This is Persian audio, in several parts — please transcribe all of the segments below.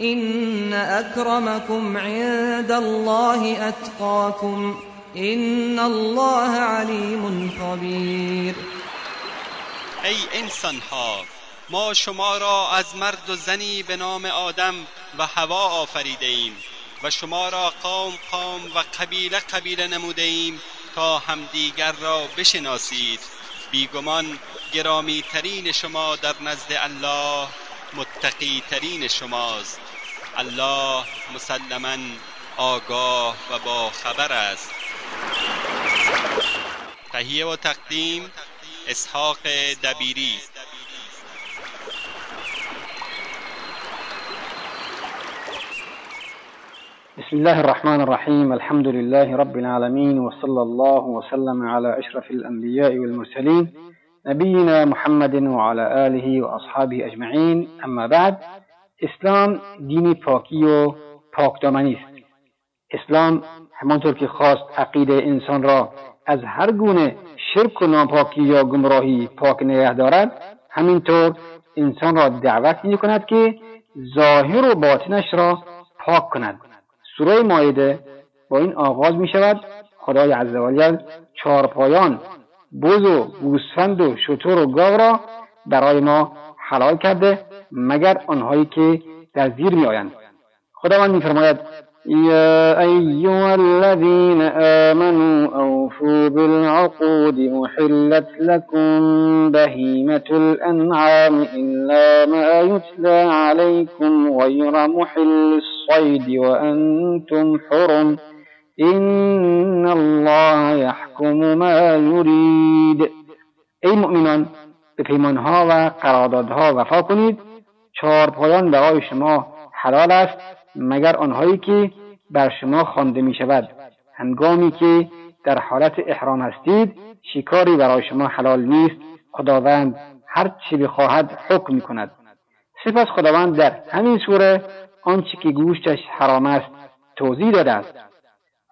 إن أكرمكم عند الله أتقاكم إن الله عليم خبير. ای انسان ها ما شما را از مرد و زنی به نام آدم و هوا آفریده ایم و شما را قوم قوم و قبیله قبیله نموده ایم تا همدیگر را بشناسید. بیگمان گرامی ترین شما در نزد الله متقی ترین شماست. الله مسلما آگاه و با خبر است. تهیه و تقدیم اسحاق دبیری. بسم الله الرحمن الرحيم. الحمد لله رب العالمين وصلى الله وسلم على أشرف الأنبياء والمرسلين. نبينا محمد وعلى آله وأصحابه أجمعين. أما بعد اسلام دینی پاکی و پاکدامنی است. اسلام همانطور که خواست عقیده انسان را از هر گونه شرک و ناپاکی یا گمراهی پاک نگه دارد همینطور انسان را دعوت می کند که ظاهر و باطنش را پاک کند. سوره مایده با این آغاز می شود خدای عزوجل چهارپایان بز و گوسفند و شطور و گاو را برای ما حلال کرده مگر آنهایی که در زیر می آیند خداوند میفرماید يا أيها الذين آمنوا أوفوا بالعقود أحلت لكم بهيمة الأنعام إلا ما يتلى عليكم غير محل الصيد وأنتم حرم. إن الله يحكم ما يريد ای مؤمنان به پیمانها و قراردادها وفا کنید. چهار پایان برای شما حلال است مگر آنهایی که بر شما خوانده می شود هنگامی که در حالت احرام هستید شکاری برای شما حلال نیست. خداوند هر چی بخواهد حکم می کند سپس خداوند در همین سوره آنچه که گوشتش حرام است توضیح داده است.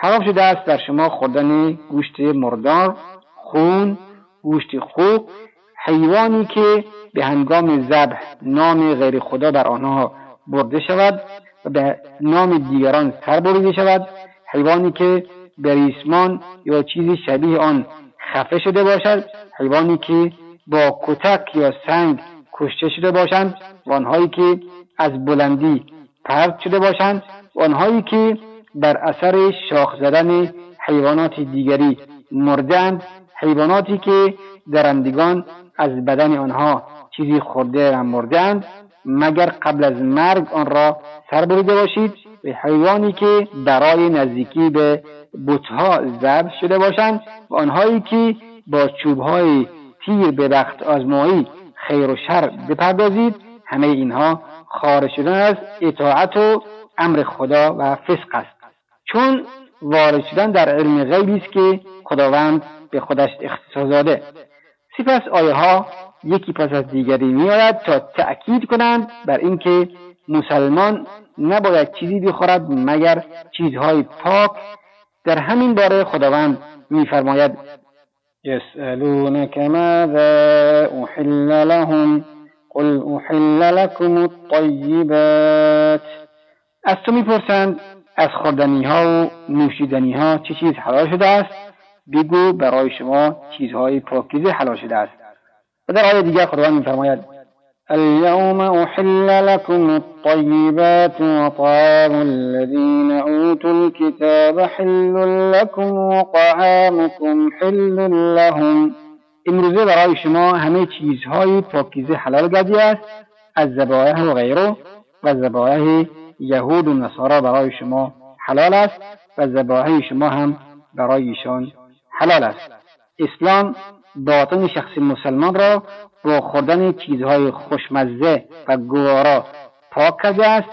حرام شده است در شما خوردن گوشت مردار خون گوشت خوک حیوانی که به هنگام ذبح نام غیر خدا در آنها برده شود و به نام دیگران سر بریده شود حیوانی که به ریسمان یا چیزی شبیه آن خفه شده باشد حیوانی که با کتک یا سنگ کشته شده باشند و آنهایی که از بلندی پرد شده باشند و آنهایی که در اثر شاخ زدن حیوانات دیگری. مردند حیواناتی که درندگان از بدن آنها چیزی خورده و مردند مگر قبل از مرگ آن را سر بریده باشید؟ به حیوانی که برای نزدیکی به بتها ضبط شده باشند و آنهایی که با چوبهای تیر به وقت آزمایی خیر و شر بپردازید همه اینها خارج شدن از اطاعت و امر خدا و فسق است. چون وارد شدن در علم غیبی است که خداوند به خودش اختصاص داده. سپس آیه ها یکی پس از دیگری میآید تا تأکید کنند بر اینکه مسلمان نباید چیزی بخورد مگر چیزهای پاک. در همین باره خداوند میفرماید يسألونك ماذا أحل لهم؟ قل أحل لكم الطيبات از تو می‌پرسند از خوردنی ها و نوشیدنی ها چه چیز حلال شده است؟ بگو برای شما چیزهای پاکیزه حلال شده است. و در آیه دیگر خداوند میفرماید اليوم أحل لكم الطيبات وطعام الذين أوتوا الكتاب حل لكم وطعامكم حل لهم. امروزه برای شما همه چیزهای پاکیزه حلال گردی است از ذبایح و غیره و ذبایح یهود و نصارا برای شما حلال است و ذبایح شما هم برای ایشان حلال است. اسلام باطن شخص مسلمان را با خوردن چیزهای خوشمزه و گوارا پاک کرده است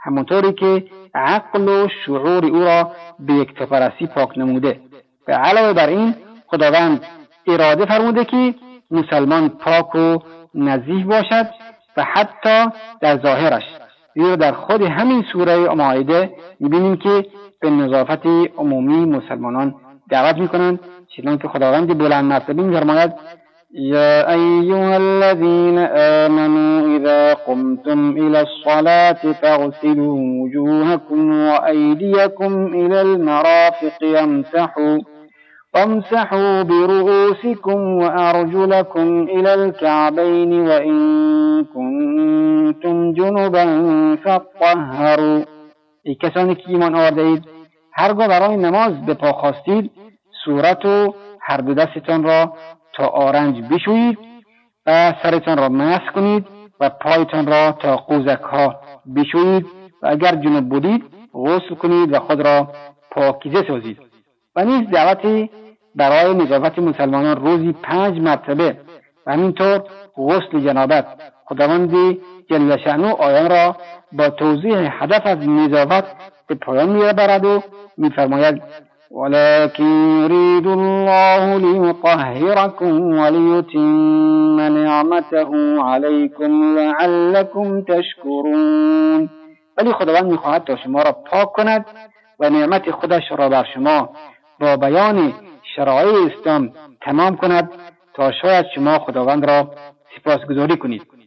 همونطوری که عقل و شعور او را به یکتاپرستی پاک نموده. و علاوه بر این خداوند اراده فرموده که مسلمان پاک و نزیح باشد و حتی در ظاهرش. زیرا در خود همین سوره ماعده می‌بینیم که به نظافت عمومی مسلمانان دعوت می‌کنند چنانکه خداوند بلند مرتبه میفرماید يا أيها الذين آمنوا إذا قمتم إلى الصلاة فاغسلوا وجوهكم وأيديكم إلى المرافق يمسحوا وامسحوا برؤوسكم وأرجلكم إلى الكعبين وإن كنتم جنبا فاطهروا. ای کسانی که ایمان آورده اید هرگاه برای نماز به پا خواستید صورت و هر دو دستتان را تا آرنج بشویید و سرتان را مس کنید و پایتان را تا قوزک ها بشویید و اگر جنوب بودید غسل کنید و خود را پاکیزه سازید. و نیز دعوتی برای نظافت مسلمانان روزی پنج مرتبه و همینطور غسل جنابت. خداوند جل شأنو آیان را با توضیح هدف از نظافت به پایان می‌برد و میفرماید ولكن يريد الله ليطهركم وليتم نعمته عليكم لعلكم تشكرون ولی خداوند می‌خواهد تا شما را پاک کند و نعمت خودش را بر شما با بیان شرایع اسلام تمام کند تا شاید شما خداوند را سپاسگزاری کنید.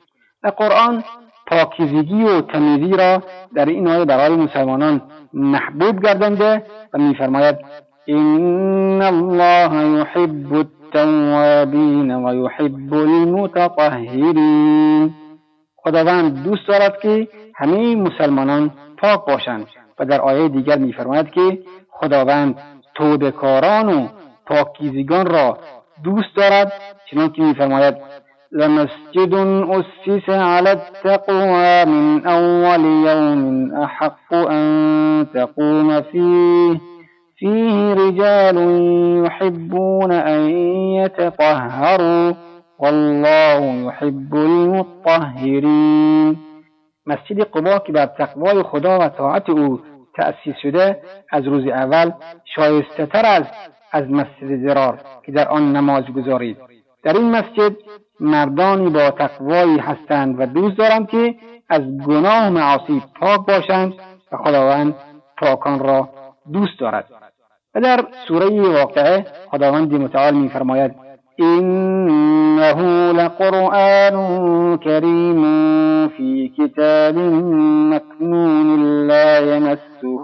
و قرآن پاکیزگی و تمیزی را در این آیه برای مسلمانان محبوب گردانده و میفرماید ان الله يحب التوابین و يحب المتطهرین. خداوند دوست دارد که همه مسلمانان پاک باشند و در آیه دیگر میفرماید که خداوند توبهکاران و پاکیزگان را دوست دارد چنانکه میفرماید لمسجد أسس على التقوى من أول يوم أحق أن تقوم فيه. فيه رجال يحبون أن يتطهروا والله يحب المطهرين. مسجد قبا که بر تقوای خدا و طاعت او تأسیس شده از روز اول شایسته تر از از مسجد زرار که در آن نماز گذارید. در این مسجد مردانی با تقوایی هستند و دوست دارند که از گناه معاصی پاک باشند و خداوند پاکان را دوست دارد. و در سوره واقعه خداوند متعال میفرماید إنه لقرآن كريم في كتاب مكنون لا يمسه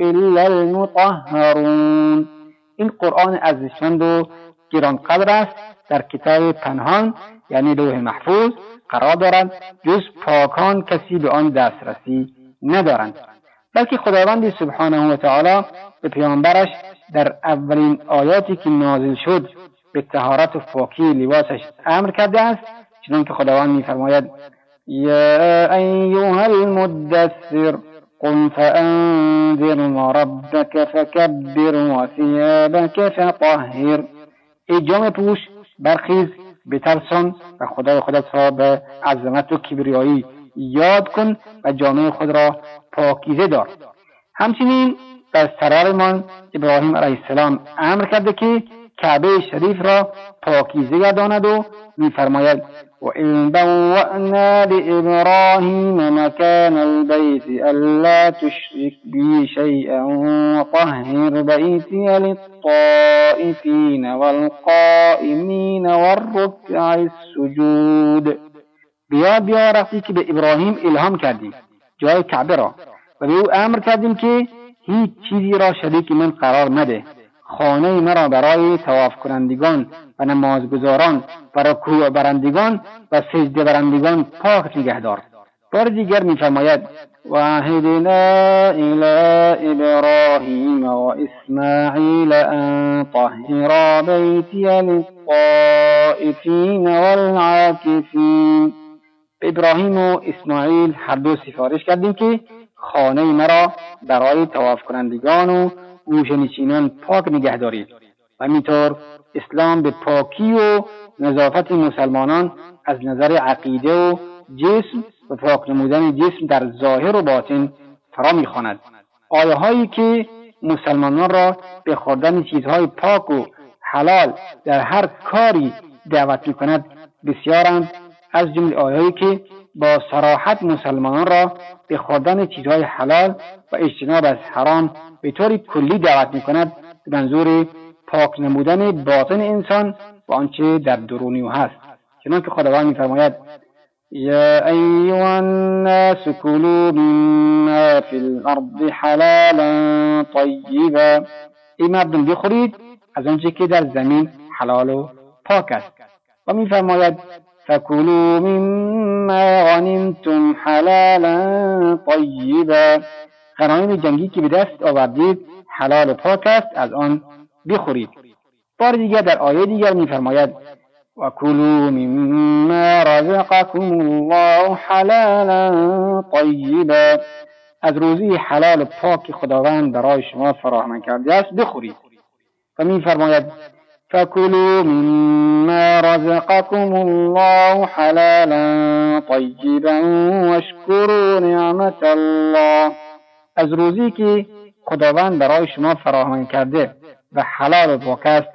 إلا المطهرون. این قرآن ارزشمند و گرانقدر است در کتاب پنهان یعنی لوح محفوظ قرار دارند جز پاکان کسی به آن دسترسی ندارند بلکه خداوند سبحانه و تعالی به پیامبرش در اولین آیاتی که نازل شد به تهارت و پاکی لباسش امر کرده است چنانکه خداوند میفرماید یا ایها المدثر قم فانذر وربك فكبر وثيابك فطهر. ای جام پوش برخیز بترسان و خدای خودت را به عظمت و کبریایی یاد کن و جامعه خود را پاکیزه دار. همچنین در سرارمان ابراهیم علیه السلام امر کرده که کعبه شریف را پاکیزه گرداند و میفرماید وإن بوأنا لإبراهيم مكان البيت ألا تشرك بي شيئا وطهر بيتي للطائفين والقائمين والركع السجود. بیا بیا رفتی که به ابراهیم الهام کردیم جای کعبه را. و به او امر کردیم که هیچ چیزی را شریک من قرار نده. خانه مرا برای تواف کنندگان و نمازگزاران و رکوع برندگان و سجده برندگان پاک نگهدار بار دیگر میفرماید وعهدنا إلى إبراهيم وإسماعيل أن طهرا بيتي للطائفين والعاكفين. به ابراهیم و اسماعیل هر دو سفارش کردیم که خانه مرا برای تواف کنندگان و گوشنشینان پاک نگه دارید و همینطور اسلام به پاکی و نظافت مسلمانان از نظر عقیده و جسم و پاک نمودن جسم در ظاهر و باطن فرا می‌خواند. آیه هایی که مسلمانان را به خوردن چیزهای پاک و حلال در هر کاری دعوت می کند بسیارند. از جمله آیهایی که با سراحت مسلمانان را به خوردن چیزهای حلال و اجتناب از حرام به طور کلی دعوت می کند به منظور پاک نمودن باطن انسان و آنچه در درونی او هست. چنانکه خداوند میفرماید يا أيها الناس كلوا مما في الأرض حلالا طيبا ای مردم بخورید از آنچه که در زمین حلال و پاک است. و میفرماید فکلوا مما غنمتم حلالا طیبا غنایم جنگی که به دست آوردید حلال و پاک است از آن بخورید. بار دیگر در آیه دیگر میفرماید وكلوا مما رزقكم الله حلالا طیبا از روزی حلال پاک خداوند برای شما فراهم کرده است بخورید. و میفرماید فكلوا مما رزقكم الله حلالا طیبا واشكروا نعمت الله از روزی که خداوند برای شما فراهم کرده و حلال و پاک است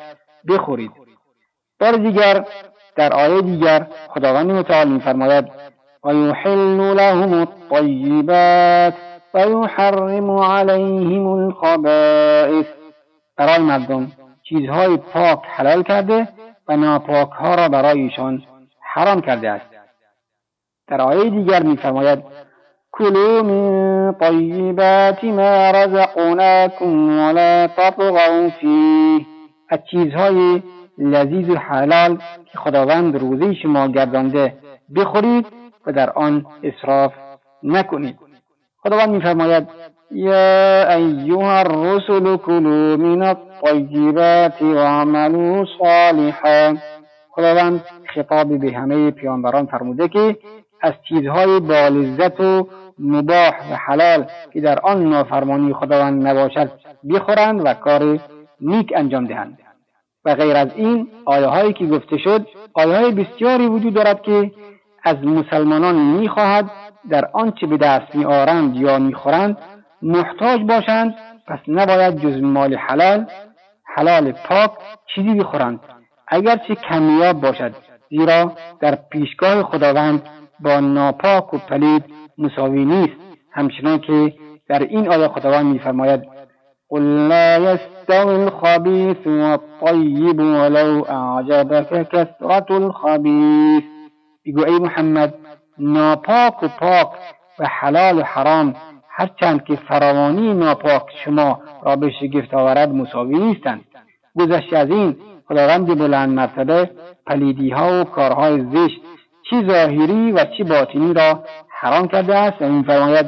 بخورید. بار دیگر در آیه دیگر خداوند متعال میفرماید و یحل لهم الطیبات و علیهم الخبائث. برای مردم چیزهای پاک حلال کرده و ناپاک ها را برای ایشان حرام کرده است. در آیه دیگر میفرماید کلوا من طیبات ما رزقناکم ولا تطغوا فیه. از چیزهای لذیذ و حلال که خداوند روزی شما گردانده بخورید و در آن اصراف نکنید. خداوند میفرماید یا ایها الرسل کلوا من الطیبات واعملوا صالحا. خداوند خطاب به همه پیامبران فرموده که از چیزهای با لذت و مباح و حلال که در آن نافرمانی خداوند نباشد بخورند و کار نیک انجام دهند. و غیر از این آیه هایی که گفته شد آیه های بسیاری وجود دارد که از مسلمانان می‌خواهد در آنچه به دست میآورند یا می‌خورند محتاج باشند پس نباید جز مال حلال حلال پاک چیزی بخورند. اگرچه کمیاب باشد زیرا در پیشگاه خداوند با ناپاک و پلید مساوی نیست. همچنان که در این آیه خداوند میفرماید قل لا يستوي الخبيث والطيب ولو أعجبك كثرة الخبيث بگو ای محمد ناپاک و پاک و حلال و حرام هرچند که فراوانی ناپاک شما را به شگفت آورد مساوی نیستند. گذشته از این خداوند بلند مرتبه پلیدی ها و کارهای زشت چی ظاهری و چی باطنی را حرام کرده است؟ و میفرماید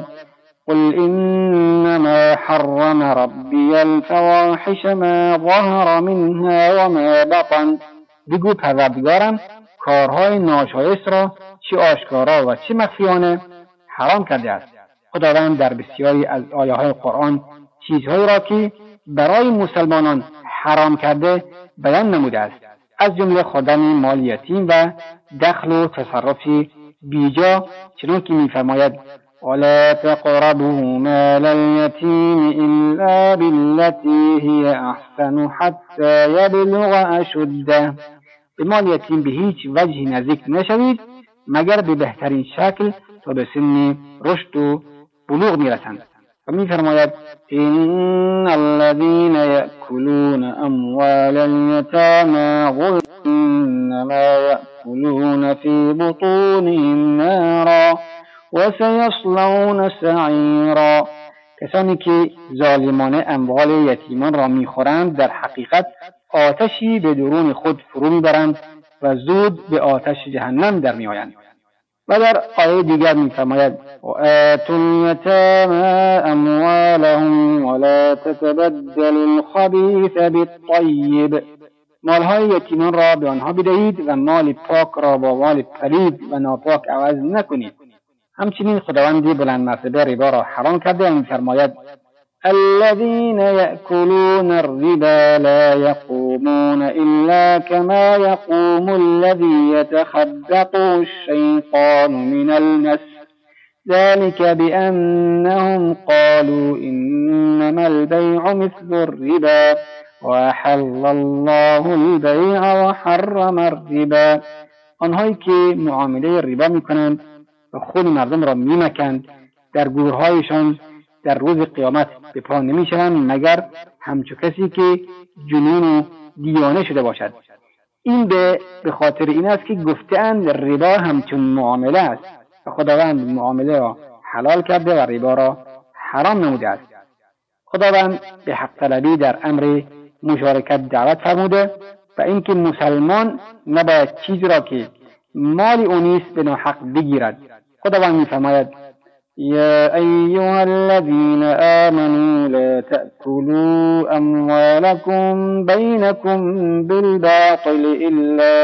قل إنما حرم ربي الفواحش ما ظهر منها وما بطن. بگو پروردگارم کارهای ناشایست را چه آشکارا و چه مخفیانه حرام کرده است؟ خداوند در بسیاری از آیه های قرآن چیزهایی را که برای مسلمانان حرام کرده بیان نموده است. از جمله خوردن مال یتیم و دخل و تصرف بیجا چنانکه میفرماید ولا تقربوا مال اليتيم إلا بالتي هي أحسن حتى يبلغ أشده به مال یتیم به هیچ وجهی نزدیک نشوید مگر به بهترین شکل تا به سن رشد و بلوغ می‌رسند. و میفرماید ان الذين يأكلون اموال اليتامى ظلما انما يأكلون في بطونهم نارا و سیصلون سعیرا کسانی که ظالمانه اموال یتیمان را می‌خورند در حقیقت آتشی به درون خود فرو می‌برند و زود به آتش جهنم در میآیند. و در آیه دیگر میفرماید و آتوا الیتاما اموالهم ولا تتبدل الخبیث بالطیب. مالهای یتیمان را به آنها بدهید و مال پاک را با مال پلید و ناپاک عوض نکنید. همچنین خداوند بلند مرتبه ربا را حرام کرده و میفرماید الذين يأكلون الربا لا يقومون إلا كما يقوم الذي يتخبطه الشيطان من المس ذلك بأنهم قالوا إنما البيع مثل الربا وأحل الله البيع وحرم الربا. آنهایی که معامله ربا میکنند و خود مردم را میمکند در گورهایشان در روز قیامت به پا نمی‌شوند مگر همچو کسی که جنون و دیانه شده باشد. این به به خاطر این است که گفتهاند ربا همچون معامله است و خداوند معامله را حلال کرده و ربا را حرام نموده است. خداوند به حق طلبی در امر مشارکت دعوت فرموده و اینکه مسلمان نباید چیزی را که مال او نیست به ناحق بگیرد. خداوند میفرماید يا أيها الذين آمنوا لا تأكلوا أموالكم بينكم بالباطل إلا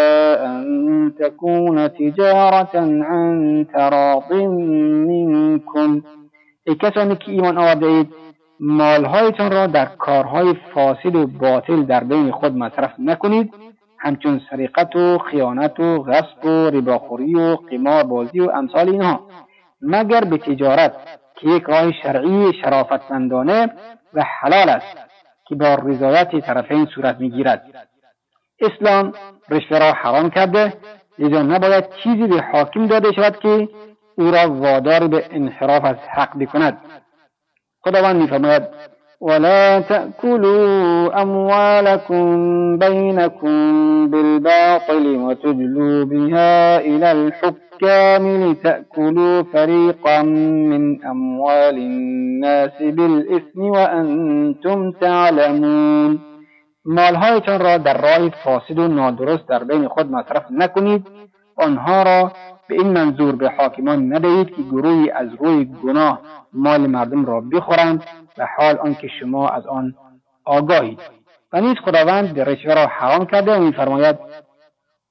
أن تكون تجارة عن تراض منكم. ای کسانی که ایمان آورده مالهایتان را در کارهای فاسد و باطل در بین خود مصرف نکنید. همچون سریقت و خیانت و غصب و رباخوری و قمار بازی و امثال اینها. مگر به تجارت که یک راه شرعی شرافتمندانه و حلال است که با رضایت طرفین صورت می‌گیرد. اسلام رشوه را حرام کرده لذا نباید چیزی به حاکم داده شود که او را وادار به انحراف از حق بکند. خداوند میفرماید ولا تأكلوا أموالكم بينكم بالباطل وتدلوا بها إلى الحكام لتأكلوا فريقا من أموال الناس بالإثم وأنتم تعلمون. مالهایتان را در راه فاسد و نادرست در بین خود مصرف نکنید. آنها را به این منظور به حاکمان ندهید که گروهی از روی گناه مال مردم را بخورند و حال آنکه شما از آن آگاهید. و نیز خداوند رشوه را حرام کرده و میفرماید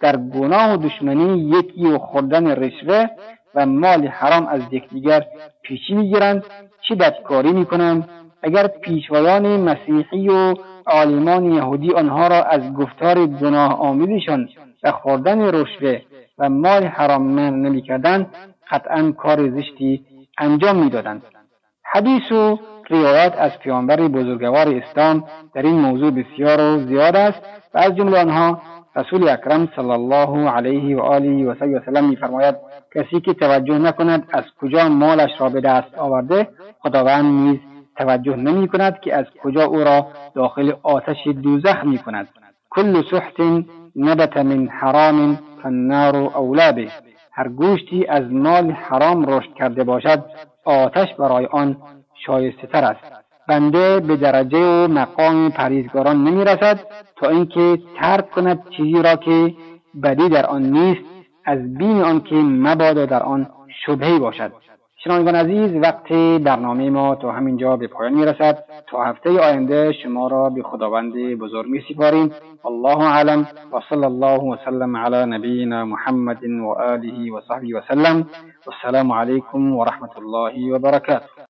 در گناه و دشمنی یکی و خوردن رشوه و مال حرام از یکدیگر پیشی می‌گیرند. چه بدکاری می‌کنند؟ اگر پیشوایان مسیحی و عالمان یهودی آنها را از گفتار گناه آمیزشان و خوردن رشوه و مال حرام من نمی‌کردند قطعا کار زشتی انجام می‌دادند. حدیث و روایت از پیامبر بزرگوار اسلام در این موضوع بسیار و زیاد است و از جمله آنها رسول اکرم صلی الله علیه و آله و سلم میفرماید کسی که توجه نکند از کجا مالش را به دست آورده خداوند نیز توجه نمی کند که از کجا او را داخل آتش دوزخ می کند کل سحت نبت من حرام فالنار اولا به. هر گوشتی از مال حرام رشد کرده باشد آتش برای آن شایسته تر است. بنده به درجه و مقام پریزگاران نمی رسد تا اینکه ترک کند چیزی را که بدی در آن نیست از بین آنکه مبادا در آن شبهی باشد. شنوندگان عزیز وقت برنامه ما تا همینجا به پایان می رسد تا هفته آینده شما را به خداوند بزرگ می سپاریم الله اعلم. و صلی الله وسلم علی نبینا محمد و آله و صحبه وسلم والسلام علیکم و رحمت الله و برکاته.